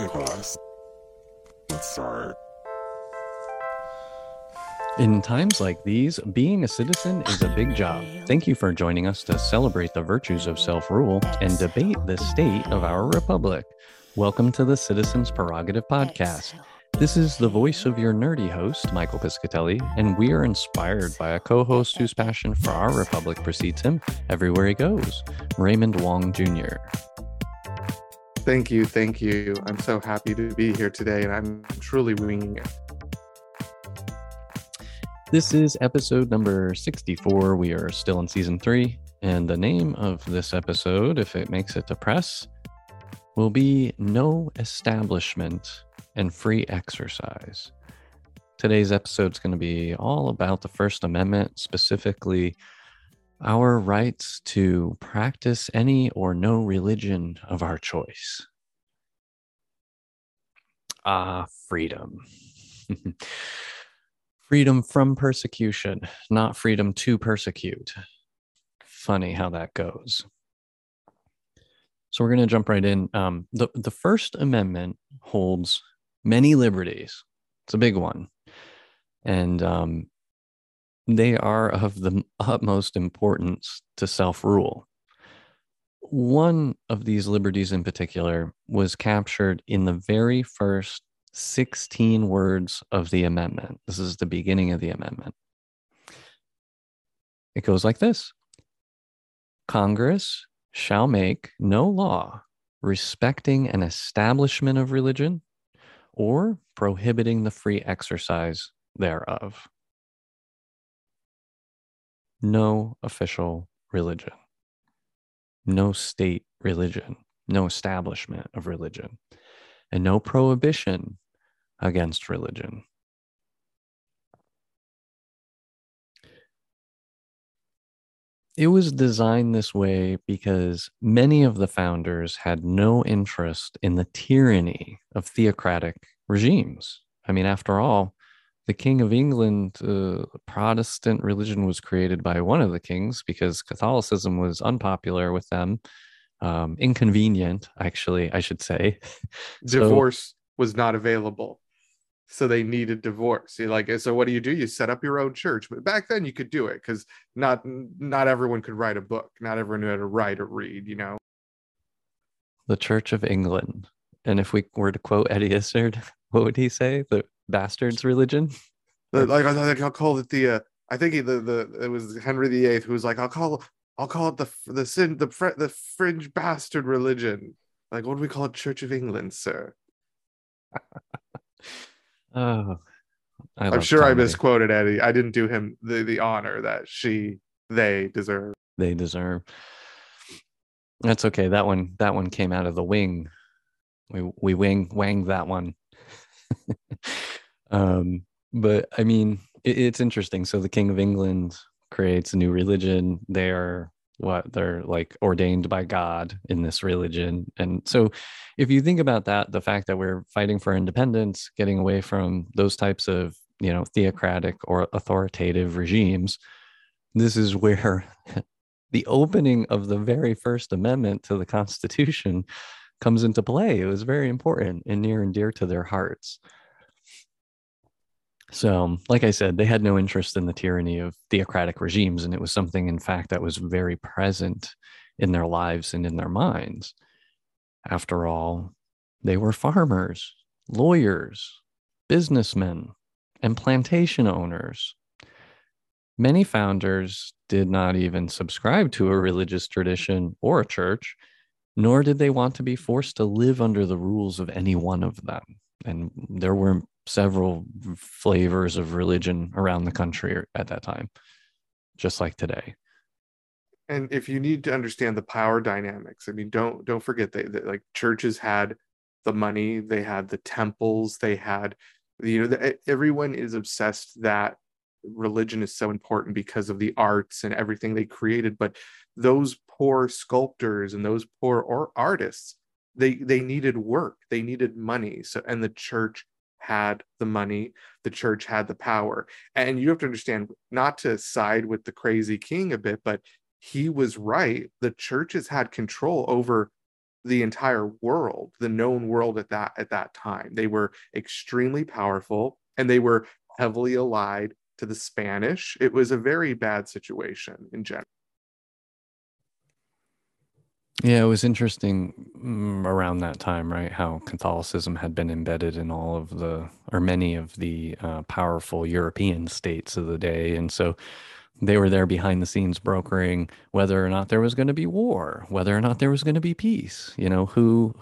Nicholas. Let's start. In times like these, being a citizen is a big job. Thank you for joining us to celebrate the virtues of self rule and debate the state of our republic. Welcome to the Citizens Prerogative Podcast. This is the voice of your nerdy host, Michael Piscatelli, and we are inspired by a co host whose passion for our republic precedes him everywhere he goes, Raymond Wong Jr. Thank you. Thank you. I'm so happy to be here today, and I'm truly winging it. This is episode number 64. We are still in season three. And the name of this episode, if it makes it to press, will be No Establishment and Free Exercise. Today's episode is going to be all about the First Amendment, specifically our rights to practice any or no religion of our choice. Ah, freedom. freedom from persecution, not freedom to persecute. Funny how that goes. So we're going to jump right in. Um, the, the First Amendment holds many liberties, it's a big one. And um, they are of the utmost importance to self rule. One of these liberties in particular was captured in the very first 16 words of the amendment. This is the beginning of the amendment. It goes like this Congress shall make no law respecting an establishment of religion or prohibiting the free exercise thereof no official religion, no state religion, no establishment of religion, and no prohibition against religion. It was designed this way because many of the founders had no interest in the tyranny of theocratic regimes. I mean, after all, the King of England, uh, Protestant religion was created by one of the kings because Catholicism was unpopular with them, um, inconvenient, actually, I should say. Divorce so, was not available. So they needed divorce. You're like, so what do you do? You set up your own church. But back then you could do it because not not everyone could write a book. Not everyone knew how to write or read, you know. The Church of England. And if we were to quote Eddie Izzard, what would he say? The bastards religion. like I think I'll call it the. Uh, I think he, the the it was Henry VIII who was like, I'll call I'll call it the the sin the fr- the fringe bastard religion. Like what do we call it? Church of England, sir. oh, I am sure comedy. I misquoted Eddie. I didn't do him the the honor that she they deserve. They deserve. That's okay. That one that one came out of the wing. We we wing wang that one. um, but I mean, it, it's interesting. So the King of England creates a new religion. They are what they're like ordained by God in this religion. And so if you think about that, the fact that we're fighting for independence, getting away from those types of, you know, theocratic or authoritative regimes, this is where the opening of the very first amendment to the Constitution comes into play. It was very important and near and dear to their hearts. So, like I said, they had no interest in the tyranny of theocratic regimes. And it was something, in fact, that was very present in their lives and in their minds. After all, they were farmers, lawyers, businessmen, and plantation owners. Many founders did not even subscribe to a religious tradition or a church, nor did they want to be forced to live under the rules of any one of them. And there were several flavors of religion around the country er, at that time, just like today. And if you need to understand the power dynamics, I mean, don't don't forget that, that like churches had the money, they had the temples, they had, you know, the, everyone is obsessed that religion is so important because of the arts and everything they created. But those poor sculptors and those poor or artists, they they needed work, they needed money. So and the church had the money, the church had the power. And you have to understand, not to side with the crazy king a bit, but he was right. The churches had control over the entire world, the known world at that at that time. They were extremely powerful and they were heavily allied to the Spanish. It was a very bad situation in general. Yeah, it was interesting mm, around that time, right? How Catholicism had been embedded in all of the, or many of the uh, powerful European states of the day. And so they were there behind the scenes brokering whether or not there was going to be war, whether or not there was going to be peace, you know, who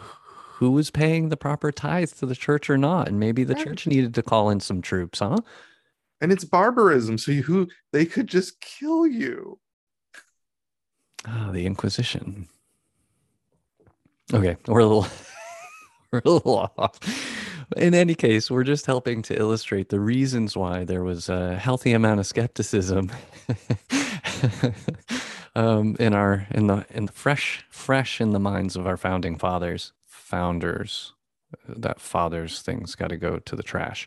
who was paying the proper tithes to the church or not. And maybe the church needed to call in some troops, huh? And it's barbarism. So you, who they could just kill you. Ah, the Inquisition. Okay, we're a little we're a little off. In any case, we're just helping to illustrate the reasons why there was a healthy amount of skepticism um, in our in the in the fresh fresh in the minds of our founding fathers, founders. That fathers thing's got to go to the trash.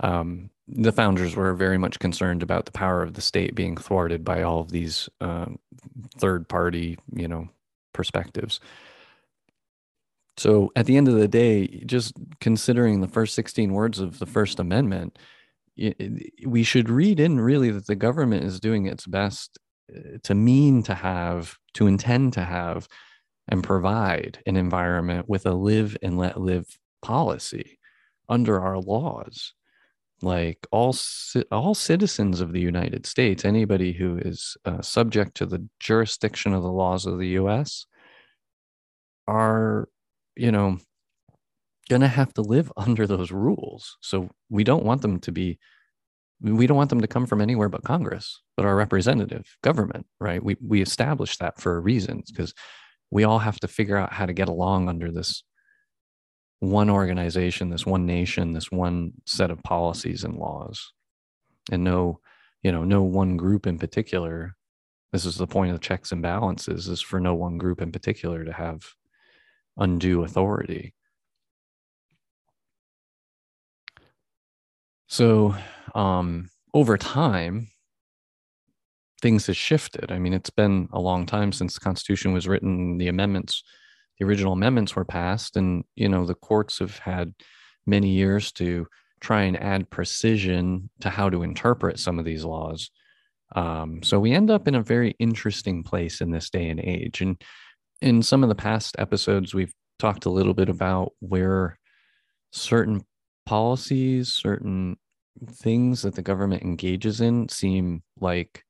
Um, the founders were very much concerned about the power of the state being thwarted by all of these uh, third party, you know, perspectives. So at the end of the day, just considering the first 16 words of the First Amendment, we should read in really that the government is doing its best uh, to mean to have, to intend to have, and provide an environment with a live and let live policy under our laws. Like all all citizens of the United States, anybody who is uh, subject to the jurisdiction of the laws of the U.S. are you know, going to have to live under those rules. So we don't want them to be, we don't want them to come from anywhere but Congress, but our representative government, right? We, we established that for a reason because we all have to figure out how to get along under this one organization, this one nation, this one set of policies and laws. And no, you know, no one group in particular. This is the point of checks and balances is for no one group in particular to have undue authority. So, um, over time, things have shifted. I mean, it's been a long time since the Constitution was written. The amendments, the original amendments were passed, and you know the courts have had many years to try and add precision to how to interpret some of these laws. Um, so we end up in a very interesting place in this day and age. And in some of the past episodes, we've talked a little bit about where certain policies, certain things that the government engages in seem like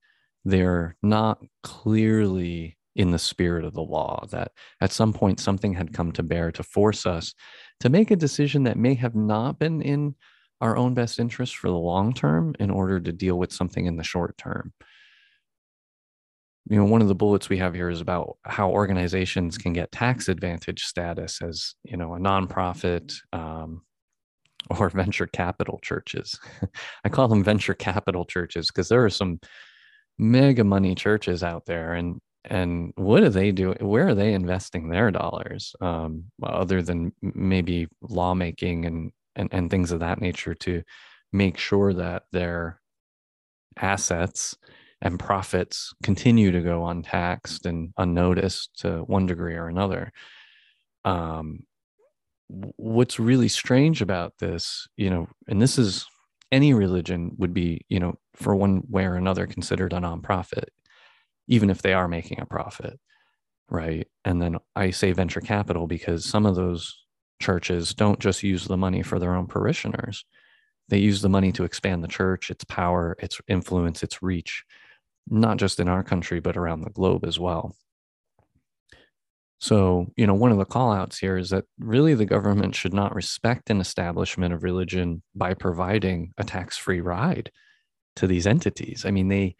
they're not clearly in the spirit of the law, that at some point something had come to bear to force us to make a decision that may have not been in our own best interest for the long term in order to deal with something in the short term you know one of the bullets we have here is about how organizations can get tax advantage status as you know a nonprofit um, or venture capital churches. I call them venture capital churches because there are some mega money churches out there and and what do they do where are they investing their dollars um, other than maybe lawmaking and, and and things of that nature to make sure that their assets and profits continue to go untaxed and unnoticed to one degree or another. Um, what's really strange about this, you know, and this is any religion would be, you know, for one way or another considered a nonprofit, even if they are making a profit, right? And then I say venture capital because some of those churches don't just use the money for their own parishioners. They use the money to expand the church, its power, its influence, its reach not just in our country, but around the globe as well. So, you know, one of the call outs here is that really the government should not respect an establishment of religion by providing a tax-free ride to these entities. I mean, they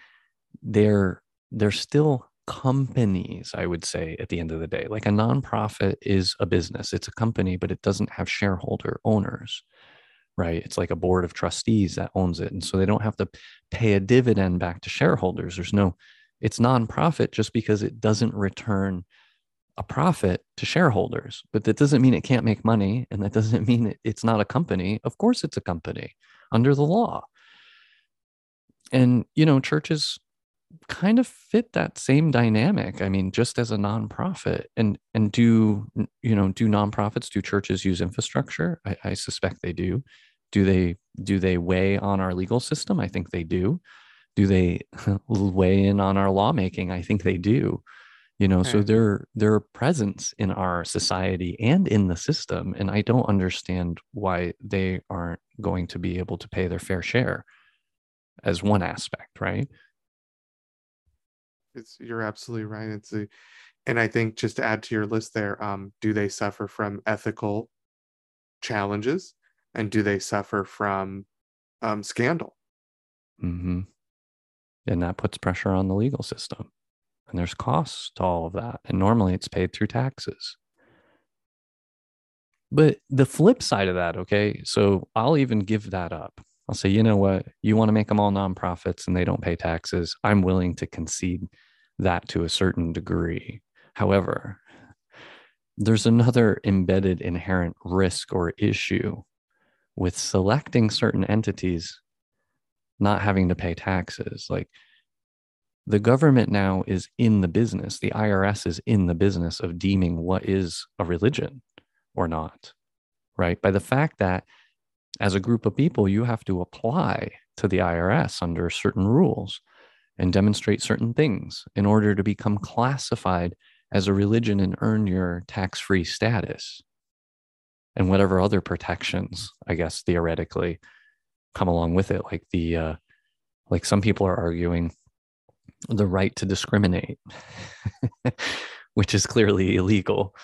they're they're still companies, I would say, at the end of the day. Like a nonprofit is a business, it's a company, but it doesn't have shareholder owners right? It's like a board of trustees that owns it. And so they don't have to pay a dividend back to shareholders. There's no, it's nonprofit just because it doesn't return a profit to shareholders. But that doesn't mean it can't make money. And that doesn't mean it's not a company. Of course, it's a company under the law. And, you know, churches kind of fit that same dynamic i mean just as a nonprofit and and do you know do nonprofits do churches use infrastructure? I, I, suspect they do. Do they do they weigh on our legal system? I think they do. Do they weigh in on our lawmaking? I think they do. You know okay. so hmm. their their presence in our society and in the system and i don't understand why they aren't going to be able to pay their fair share as one aspect right it's you're absolutely right it's a and i think just to add to your list there um do they suffer from ethical challenges? And do they suffer from um scandal? Mm-hmm. and that puts pressure on the legal system. And there's costs to all of that. And normally it's paid through taxes. But the flip side of that okay so i'll even give that up. I'll say you know what? You want to make them all nonprofits and they don't pay taxes. I'm willing to concede that to a certain degree. However there's another embedded inherent risk or issue with selecting certain entities not having to pay taxes. Like the government now is in the business, the IRS is in the business of deeming what is a religion or not, right? By the fact that as a group of people, you have to apply to the IRS under certain rules and demonstrate certain things in order to become classified as a religion and earn your tax free status and whatever other protections, I guess, theoretically come along with it. Like the, uh, like some people are arguing the right to discriminate, which is clearly illegal.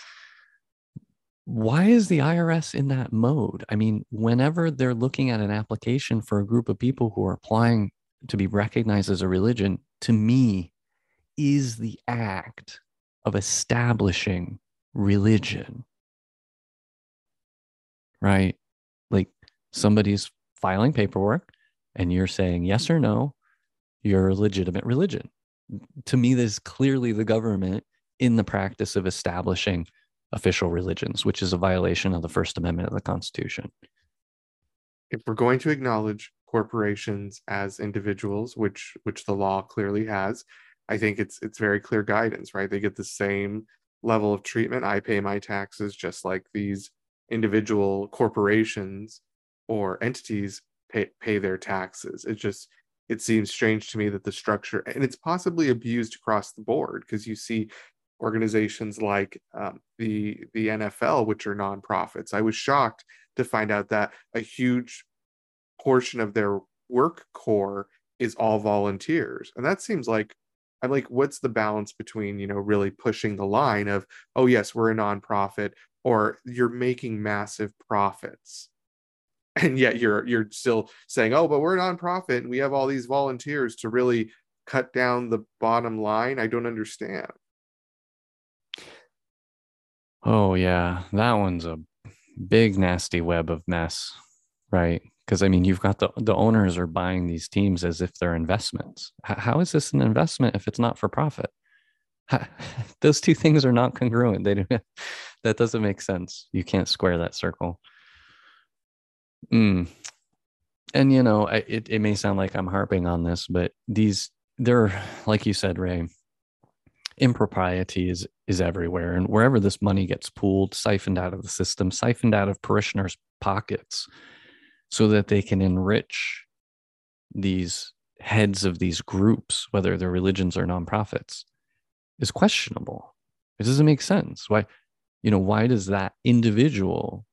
Why is the IRS in that mode? I mean, whenever they're looking at an application for a group of people who are applying to be recognized as a religion, to me, is the act of establishing religion. Right? Like somebody's filing paperwork and you're saying yes or no you're a legitimate religion. To me, this is clearly the government in the practice of establishing official religions, which is a violation of the First Amendment of the Constitution. If we're going to acknowledge corporations as individuals, which which the law clearly has, I think it's it's very clear guidance, right? They get the same level of treatment. I pay my taxes just like these individual corporations or entities pay, pay their taxes. It just it seems strange to me that the structure and it's possibly abused across the board because you see organizations like um, the the NFL, which are nonprofits. I was shocked to find out that a huge portion of their work core is all volunteers, and that seems like I'm like, what's the balance between you know really pushing the line of oh yes we're a nonprofit or you're making massive profits and yet you're you're still saying oh but we're a nonprofit and we have all these volunteers to really cut down the bottom line? I don't understand. Oh yeah. That one's a big nasty web of mess right because i mean you've got the the owners are buying these teams as if they're investments. H- how is this an investment if it's not for profit? Those two things are not congruent. They do that doesn't make sense. You can't square that circle. Mm. And you know, it it may sound like I'm harping on this, but these they're like you said, Ray. Impropriety is is everywhere, and wherever this money gets pooled, siphoned out of the system, siphoned out of parishioners' pockets, so that they can enrich these heads of these groups, whether they're religions or nonprofits, is questionable. It doesn't make sense. Why, you know, why does that individual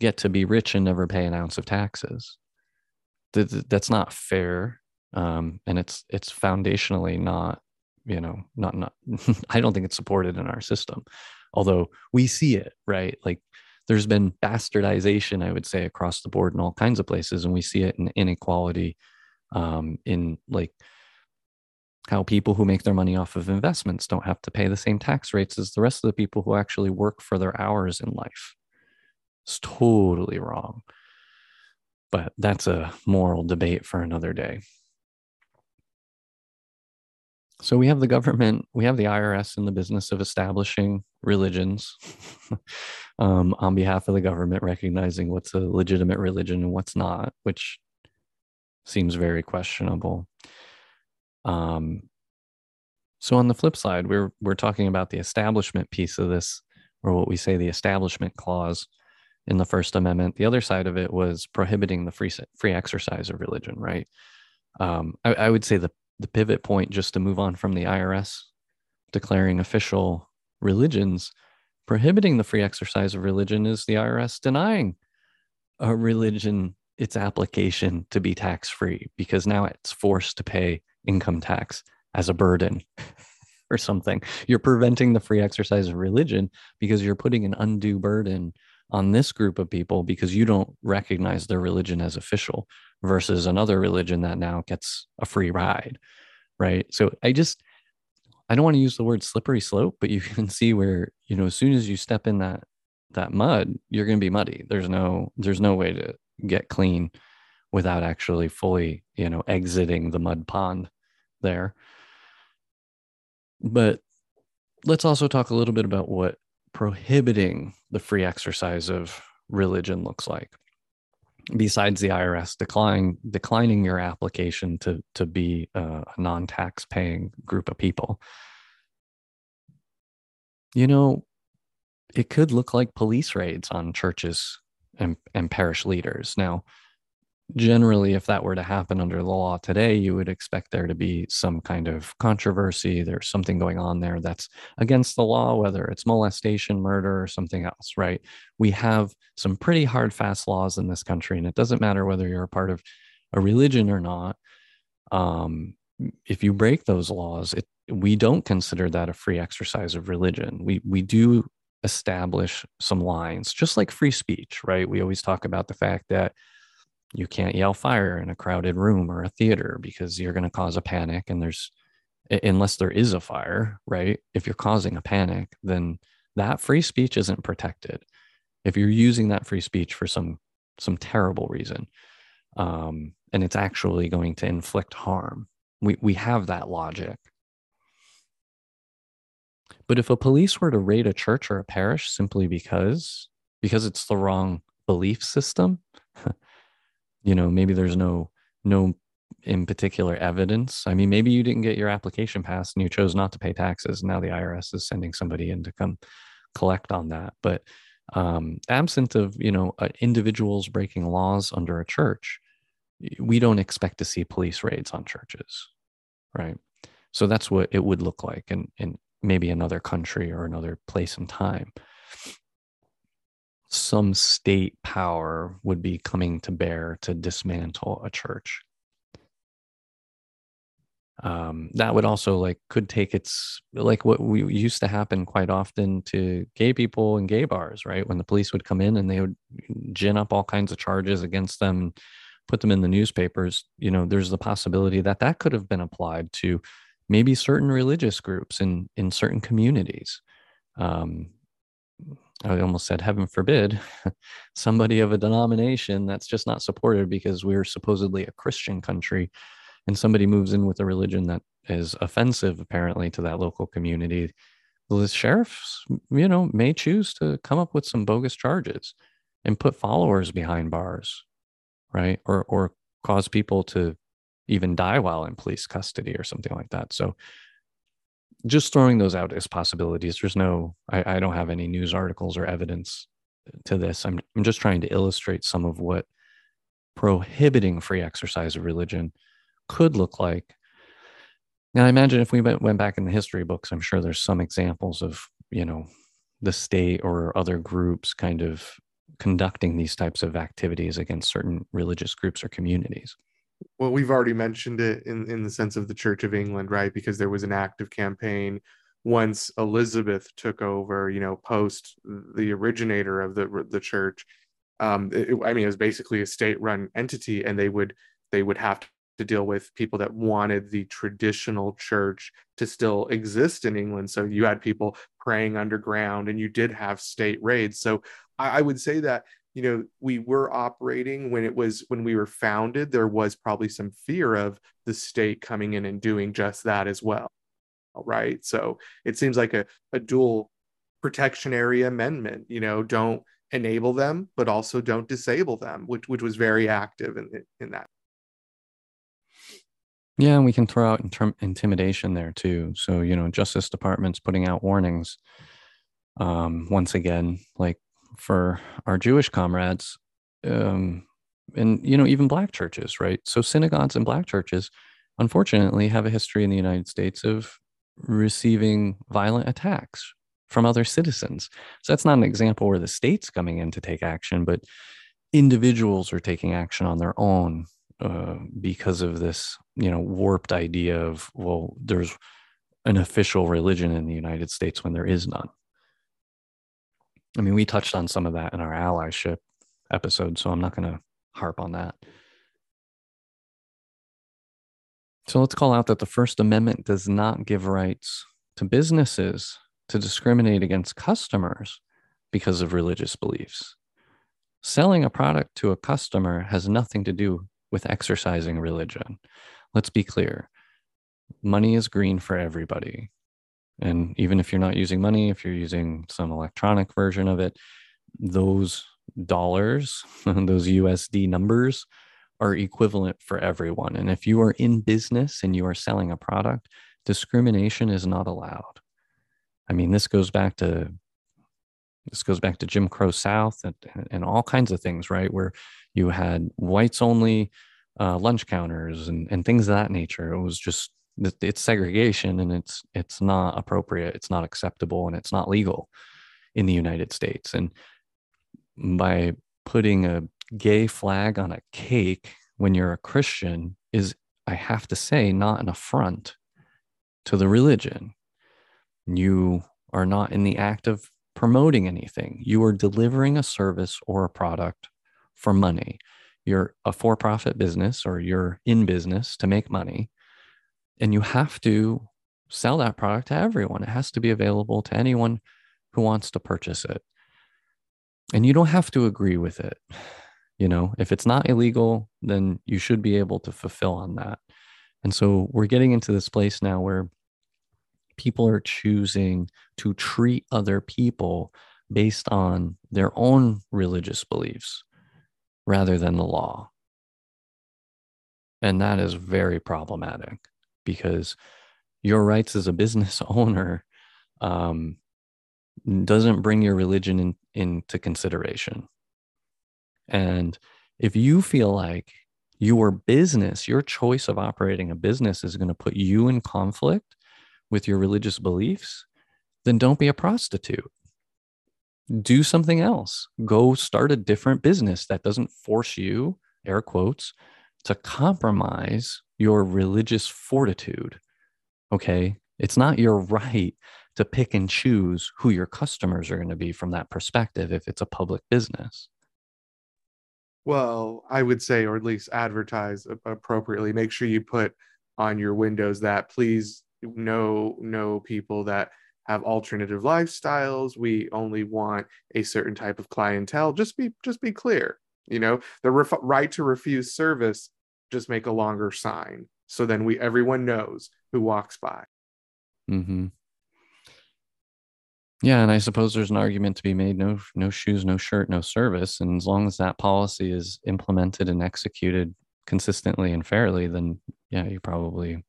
get to be rich and never pay an ounce of taxes. That's not fair, um, and it's it's foundationally not you know not not. I don't think it's supported in our system, although we see it right. Like there's been bastardization, I would say, across the board in all kinds of places, and we see it in inequality, um, in like how people who make their money off of investments don't have to pay the same tax rates as the rest of the people who actually work for their hours in life. It's totally wrong. But that's a moral debate for another day. So we have the government, we have the IRS in the business of establishing religions um, on behalf of the government, recognizing what's a legitimate religion and what's not, which seems very questionable. Um, So on the flip side, we're we're talking about the establishment piece of this, or what we say the establishment clause in the First Amendment. The other side of it was prohibiting the free free exercise of religion, right? Um, I, I would say the the pivot point, just to move on from the IRS declaring official religions, prohibiting the free exercise of religion is the IRS denying a religion its application to be tax free because now it's forced to pay income tax as a burden or something. You're preventing the free exercise of religion because you're putting an undue burden on this group of people because you don't recognize their religion as official versus another religion that now gets a free ride. Right. So I just, I don't want to use the word slippery slope, but you can see where, you know, as soon as you step in that, that mud, you're going to be muddy. There's no, there's no way to get clean without actually fully, you know, exiting the mud pond there. But let's also talk a little bit about what prohibiting the free exercise of religion looks like. Besides the IRS declining declining your application to to be a non-tax paying group of people, you know, it could look like police raids on churches and, and parish leaders. Now, generally, if that were to happen under the law today, you would expect there to be some kind of controversy. There's something going on there that's against the law, whether it's molestation, murder, or something else, right? We have some pretty hard, fast laws in this country, and it doesn't matter whether you're a part of a religion or not. Um, if you break those laws, it, we don't consider that a free exercise of religion. We we do establish some lines, just like free speech, right? We always talk about the fact that you can't yell fire in a crowded room or a theater because you're going to cause a panic and there's unless there is a fire right? If you're causing a panic then that free speech isn't protected. If you're using that free speech for some some terrible reason um, and it's actually going to inflict harm we we have that logic. But if a police were to raid a church or a parish simply because because it's the wrong belief system you know maybe there's no no in particular evidence. I mean maybe you didn't get your application passed and you chose not to pay taxes. And now the irs is sending somebody in to come collect on that. But um, absent of you know uh, individuals breaking laws under a church we don't expect to see police raids on churches right? So that's what it would look like in, in maybe another country or another place and time some state power would be coming to bear to dismantle a church. Um, that would also like could take its like what we used to happen quite often to gay people in gay bars, right? When the police would come in and they would gin up all kinds of charges against them, put them in the newspapers. You know, there's the possibility that that could have been applied to maybe certain religious groups in in certain communities. Um, I almost said, heaven forbid, somebody of a denomination that's just not supported because we're supposedly a Christian country, and somebody moves in with a religion that is offensive apparently to that local community. The sheriffs, you know, may choose to come up with some bogus charges and put followers behind bars, right? Or or cause people to even die while in police custody or something like that. So just throwing those out as possibilities. There's no, I, I don't have any news articles or evidence to this. I'm, I'm just trying to illustrate some of what prohibiting free exercise of religion could look like. Now, I imagine if we went, went back in the history books, I'm sure there's some examples of, you know, the state or other groups kind of conducting these types of activities against certain religious groups or communities well we've already mentioned it in in the sense of the church of england right? Because there was an active campaign once elizabeth took over you know post the originator of the the church. Um it, i mean it was basically a state run entity and they would they would have to deal with people that wanted the traditional church to still exist in england. So you had people praying underground and you did have state raids. So I, I would say that you know we were operating when it was when we were founded there was probably some fear of the state coming in and doing just that as well right so it seems like a, a dual protectionary amendment you know don't enable them but also don't disable them which which was very active in in that Yeah, and we can throw out intimidation there too. So, you know, Justice Department's putting out warnings. Um, once again, like for our Jewish comrades, um, and you know, even black churches, right? So synagogues and black churches, unfortunately, have a history in the United States of receiving violent attacks from other citizens. So that's not an example where the state's coming in to take action, but individuals are taking action on their own uh, because of this, you know, warped idea of well, there's an official religion in the United States when there is none. I mean, we touched on some of that in our allyship episode, so I'm not going to harp on that. So let's call out that the First Amendment does not give rights to businesses to discriminate against customers because of religious beliefs. Selling a product to a customer has nothing to do with exercising religion. Let's be clear money is green for everybody. And even if you're not using money, if you're using some electronic version of it, those dollars, those USD numbers are equivalent for everyone. And if you are in business and you are selling a product, discrimination is not allowed. I mean, this goes back to this goes back to Jim Crow South and, and all kinds of things, right? Where you had whites only uh, lunch counters and, and things of that nature. It was just it's segregation and it's it's not appropriate, it's not acceptable, and it's not legal in the United States. And by putting a gay flag on a cake when you're a Christian is, I have to say, not an affront to the religion. You are not in the act of promoting anything. You are delivering a service or a product for money you're a for profit business or you're in business to make money. And you have to sell that product to everyone. It has to be available to anyone who wants to purchase it. And you don't have to agree with it. You know, if it's not illegal, then you should be able to fulfill on that. And so we're getting into this place now where people are choosing to treat other people based on their own religious beliefs rather than the law. And that is very problematic because your rights as a business owner um, doesn't bring your religion in, into consideration. And if you feel like your business, your choice of operating a business is going to put you in conflict with your religious beliefs, then don't be a prostitute do something else. Go start a different business that doesn't force you, air quotes, to compromise your religious fortitude. Okay. It's not your right to pick and choose who your customers are going to be from that perspective if it's a public business. Well, I would say, or at least advertise appropriately. Make sure you put on your windows that please know know people that have alternative lifestyles we only want a certain type of clientele just be just be clear you know the ref- right to refuse service just make a longer sign so then we everyone knows who walks by mm-hmm. yeah and i suppose there's an argument to be made no no shoes no shirt no service and as long as that policy is implemented and executed consistently and fairly then yeah you probably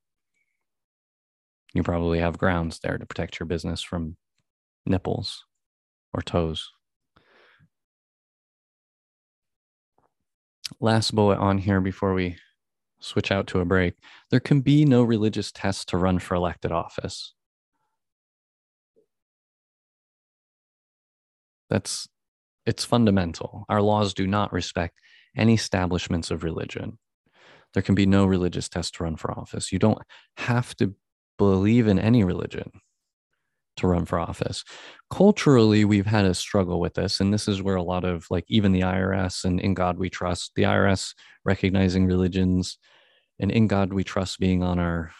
you probably have grounds there to protect your business from nipples or toes. Last bullet on here before we switch out to a break there can be no religious test to run for elected office. That's it's fundamental. Our laws do not respect any establishments of religion. There can be no religious test to run for office. You don't have to believe in any religion to run for office. Culturally, we've had a struggle with this. And this is where a lot of like even the IRS and In God We Trust, the IRS recognizing religions and In God We Trust being on our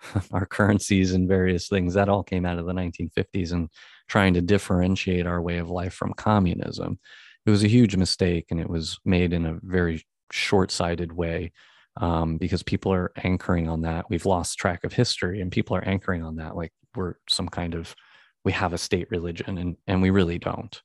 our currencies and various things that all came out of the 1950s and trying to differentiate our way of life from communism. It was a huge mistake and it was made in a very short-sighted way um, because people are anchoring on that. We've lost track of history, and people are anchoring on that like we're some kind of we have a state religion, and and we really don't.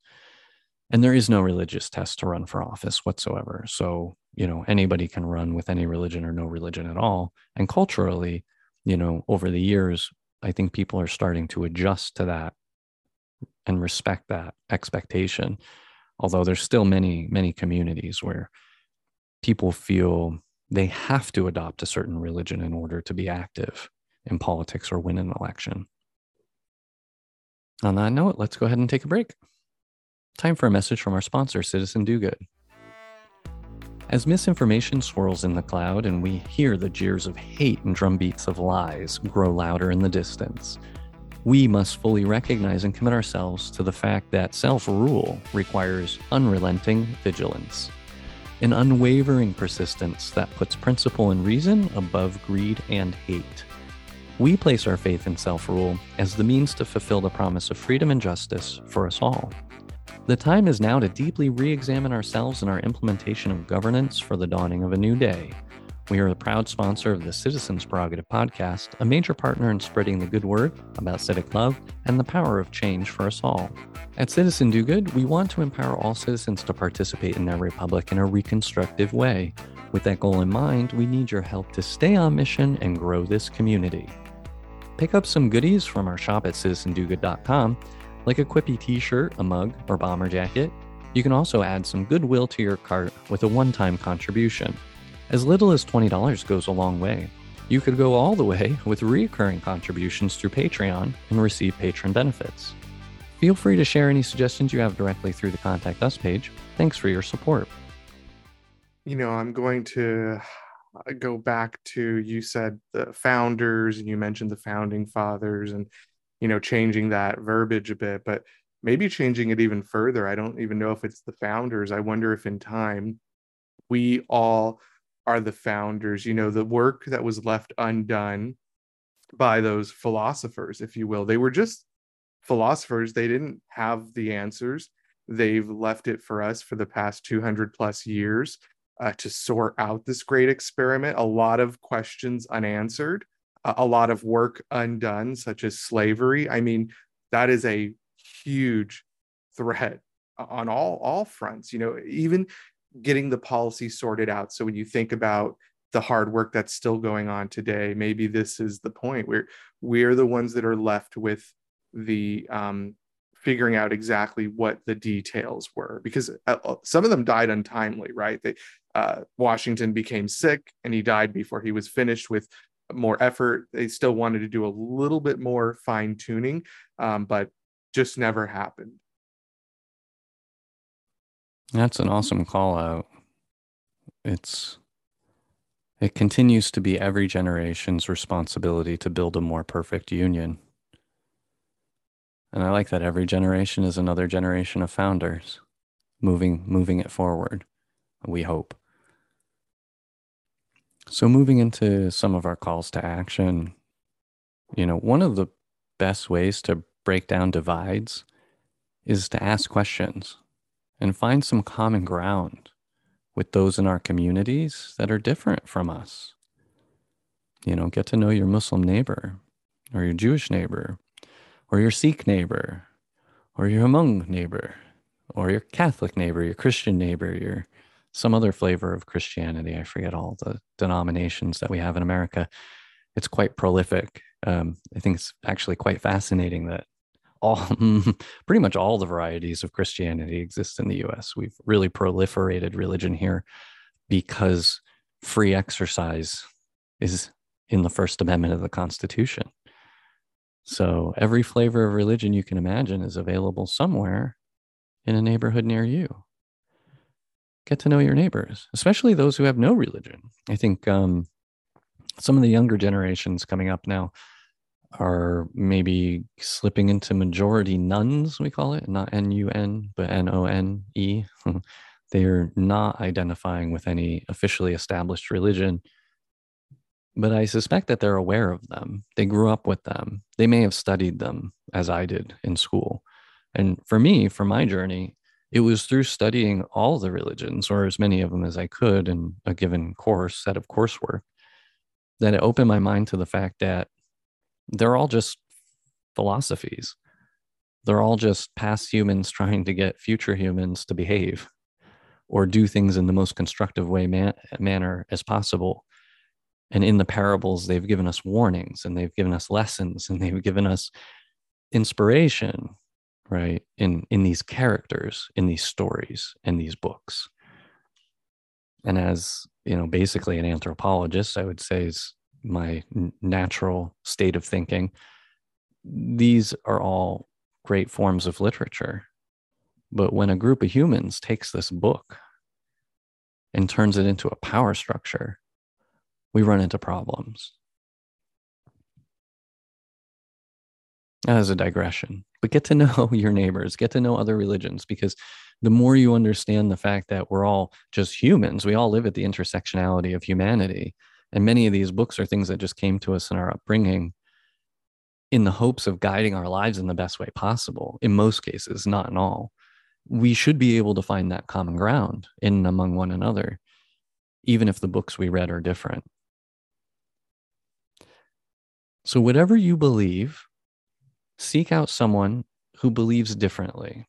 And there is no religious test to run for office whatsoever. So, you know, anybody can run with any religion or no religion at all. And culturally, you know, over the years, I think people are starting to adjust to that and respect that expectation. Although there's still many, many communities where people feel they have to adopt a certain religion in order to be active in politics or win an election. On that note, let's go ahead and take a break. Time for a message from our sponsor, Citizen Do Good. As misinformation swirls in the cloud and we hear the jeers of hate and drumbeats of lies grow louder in the distance, we must fully recognize and commit ourselves to the fact that self rule requires unrelenting vigilance, an unwavering persistence that puts principle and reason above greed and hate. We place our faith in self rule as the means to fulfill the promise of freedom and justice for us all. The time is now to deeply re examine ourselves and our implementation of governance for the dawning of a new day. We are the proud sponsor of the Citizens Prerogative podcast, a major partner in spreading the good word about civic love and the power of change for us all. At Citizen Do Good, we want to empower all citizens to participate in their republic in a reconstructive way. With that goal in mind, we need your help to stay on mission and grow this community. Pick up some goodies from our shop at citizendogood.com like a quippy t shirt, a mug, or bomber jacket. You can also add some goodwill to your cart with a one time contribution. As little as $20 goes a long way. You could go all the way with recurring contributions through Patreon and receive patron benefits. Feel free to share any suggestions you have directly through the Contact Us page. Thanks for your support. You know, I'm going to go back to you said the founders and you mentioned the founding fathers and you know changing that verbiage a bit but maybe changing it even further. I don't even know if it's the founders. I wonder if in time we all are the founders you know the work that was left undone by those philosophers if you will. They were just philosophers. They didn't have the answers. They've left it for us for the past 200 plus years uh, to sort out this great experiment a lot of questions unanswered a lot of work undone, such as slavery. I mean, that is a huge threat on all all fronts. You know, even getting the policy sorted out. So when you think about the hard work that's still going on today, maybe this is the point where we're the ones that are left with the um, figuring out exactly what the details were because uh, uh, some of them died untimely right they uh, washington became sick and he died before he was finished with more effort. They still wanted to do a little bit more fine tuning, um, but just never happened. That's an awesome call out. It's it continues to be every generation's responsibility to build a more perfect union. And I like that every generation is another generation of founders moving moving it forward. We hope. So, moving into some of our calls to action, you know, one of the best ways to break down divides is to ask questions and find some common ground with those in our communities that are different from us. You know, get to know your Muslim neighbor or your Jewish neighbor or your Sikh neighbor or your Hmong neighbor or your Catholic neighbor, your Christian neighbor, your some other flavor of Christianity. I forget all the denominations that we have in America. It's quite prolific. Um, I think it's actually quite fascinating that all pretty much all the varieties of Christianity exist in the US. We've really proliferated religion here because free exercise is in the First Amendment of the Constitution. So every flavor of religion you can imagine is available somewhere in a neighborhood near you get to know your neighbors, especially those who have no religion. I think um, some of the younger generations coming up now are maybe slipping into majority nuns, we call it, not N U N, but N O N E. they are not identifying with any officially established religion. But I suspect that they're aware of them. They grew up with them. They may have studied them as I did in school. And for me, for my journey, it was through studying all the religions or as many of them as I could in a given course set of coursework that it opened my mind to the fact that they're all just philosophies. They're all just past humans trying to get future humans to behave or do things in the most constructive way man- manner as possible. And in the parables, they've given us warnings and they've given us lessons and they've given us inspiration, right? In in these characters, in these stories, in these books. And as you know, basically an anthropologist, I would say is my natural state of thinking. These are all great forms of literature. But when a group of humans takes this book and turns it into a power structure, we run into problems. As a digression, but get to know your neighbors, get to know other religions, because the more you understand the fact that we're all just humans, we all live at the intersectionality of humanity. And many of these books are things that just came to us in our upbringing in the hopes of guiding our lives in the best way possible, in most cases, not in all. We should be able to find that common ground in and among one another, even if the books we read are different. So, whatever you believe, seek out someone who believes differently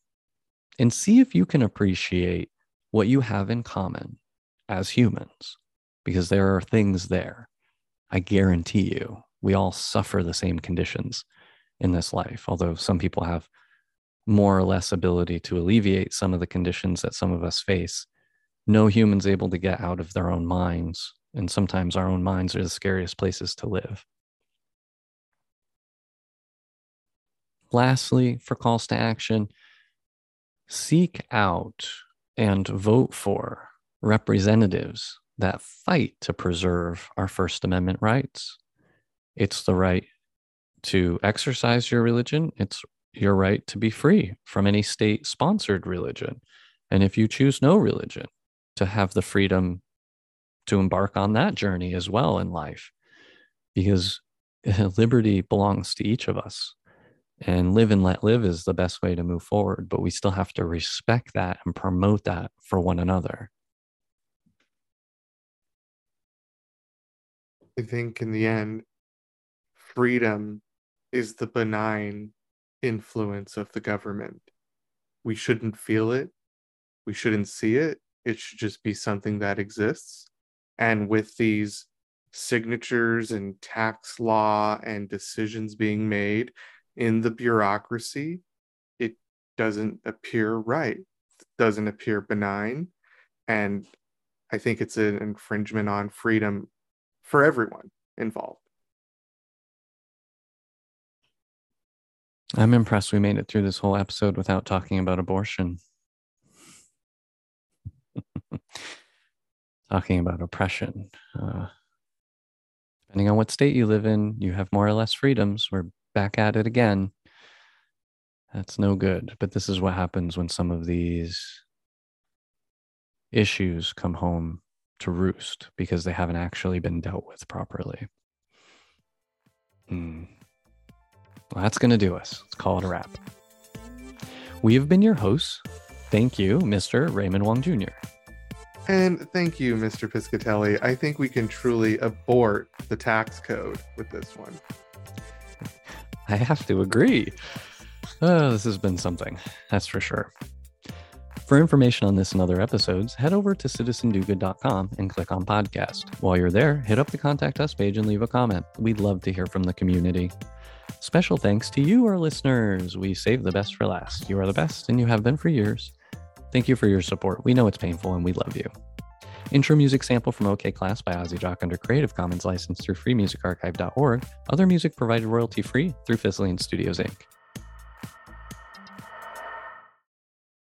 and see if you can appreciate what you have in common as humans, because there are things there. I guarantee you, we all suffer the same conditions in this life, although some people have more or less ability to alleviate some of the conditions that some of us face. No human's able to get out of their own minds, and sometimes our own minds are the scariest places to live. Lastly, for calls to action, seek out and vote for representatives that fight to preserve our First Amendment rights. It's the right to exercise your religion, it's your right to be free from any state sponsored religion. And if you choose no religion, to have the freedom to embark on that journey as well in life, because liberty belongs to each of us and live and let live is the best way to move forward but we still have to respect that and promote that for one another. I think in the end freedom is the benign influence of the government. We shouldn't feel it. We shouldn't see it. It should just be something that exists. And with these signatures and tax law and decisions being made in the bureaucracy, it doesn't appear right, doesn't appear benign. And I think it's an infringement on freedom for everyone involved. I'm impressed we made it through this whole episode without talking about abortion. talking about oppression. Uh, depending on what state you live in, you have more or less freedoms. We're back at it again. That's no good. But this is what happens when some of these issues come home to roost because they haven't actually been dealt with properly. Hmm. Well, that's going to do us. Let's call it a wrap. We have been your hosts. Thank you, Mr. Raymond Wong Jr. And thank you, Mr. Piscatelli. I think we can truly abort the tax code with this one. I have to agree. Oh, this has been something, that's for sure. For information on this and other episodes, head over to citizendogood.com and click on podcast. While you're there, hit up the contact us page and leave a comment. We'd love to hear from the community. Special thanks to you, our listeners. We save the best for last. You are the best, and you have been for years. Thank you for your support. We know it's painful, and we love you. Intro music sample from OK Class by Ozzy Jock under Creative Commons license through freemusicarchive.org. Other music provided royalty free through Fizzling Studios Inc.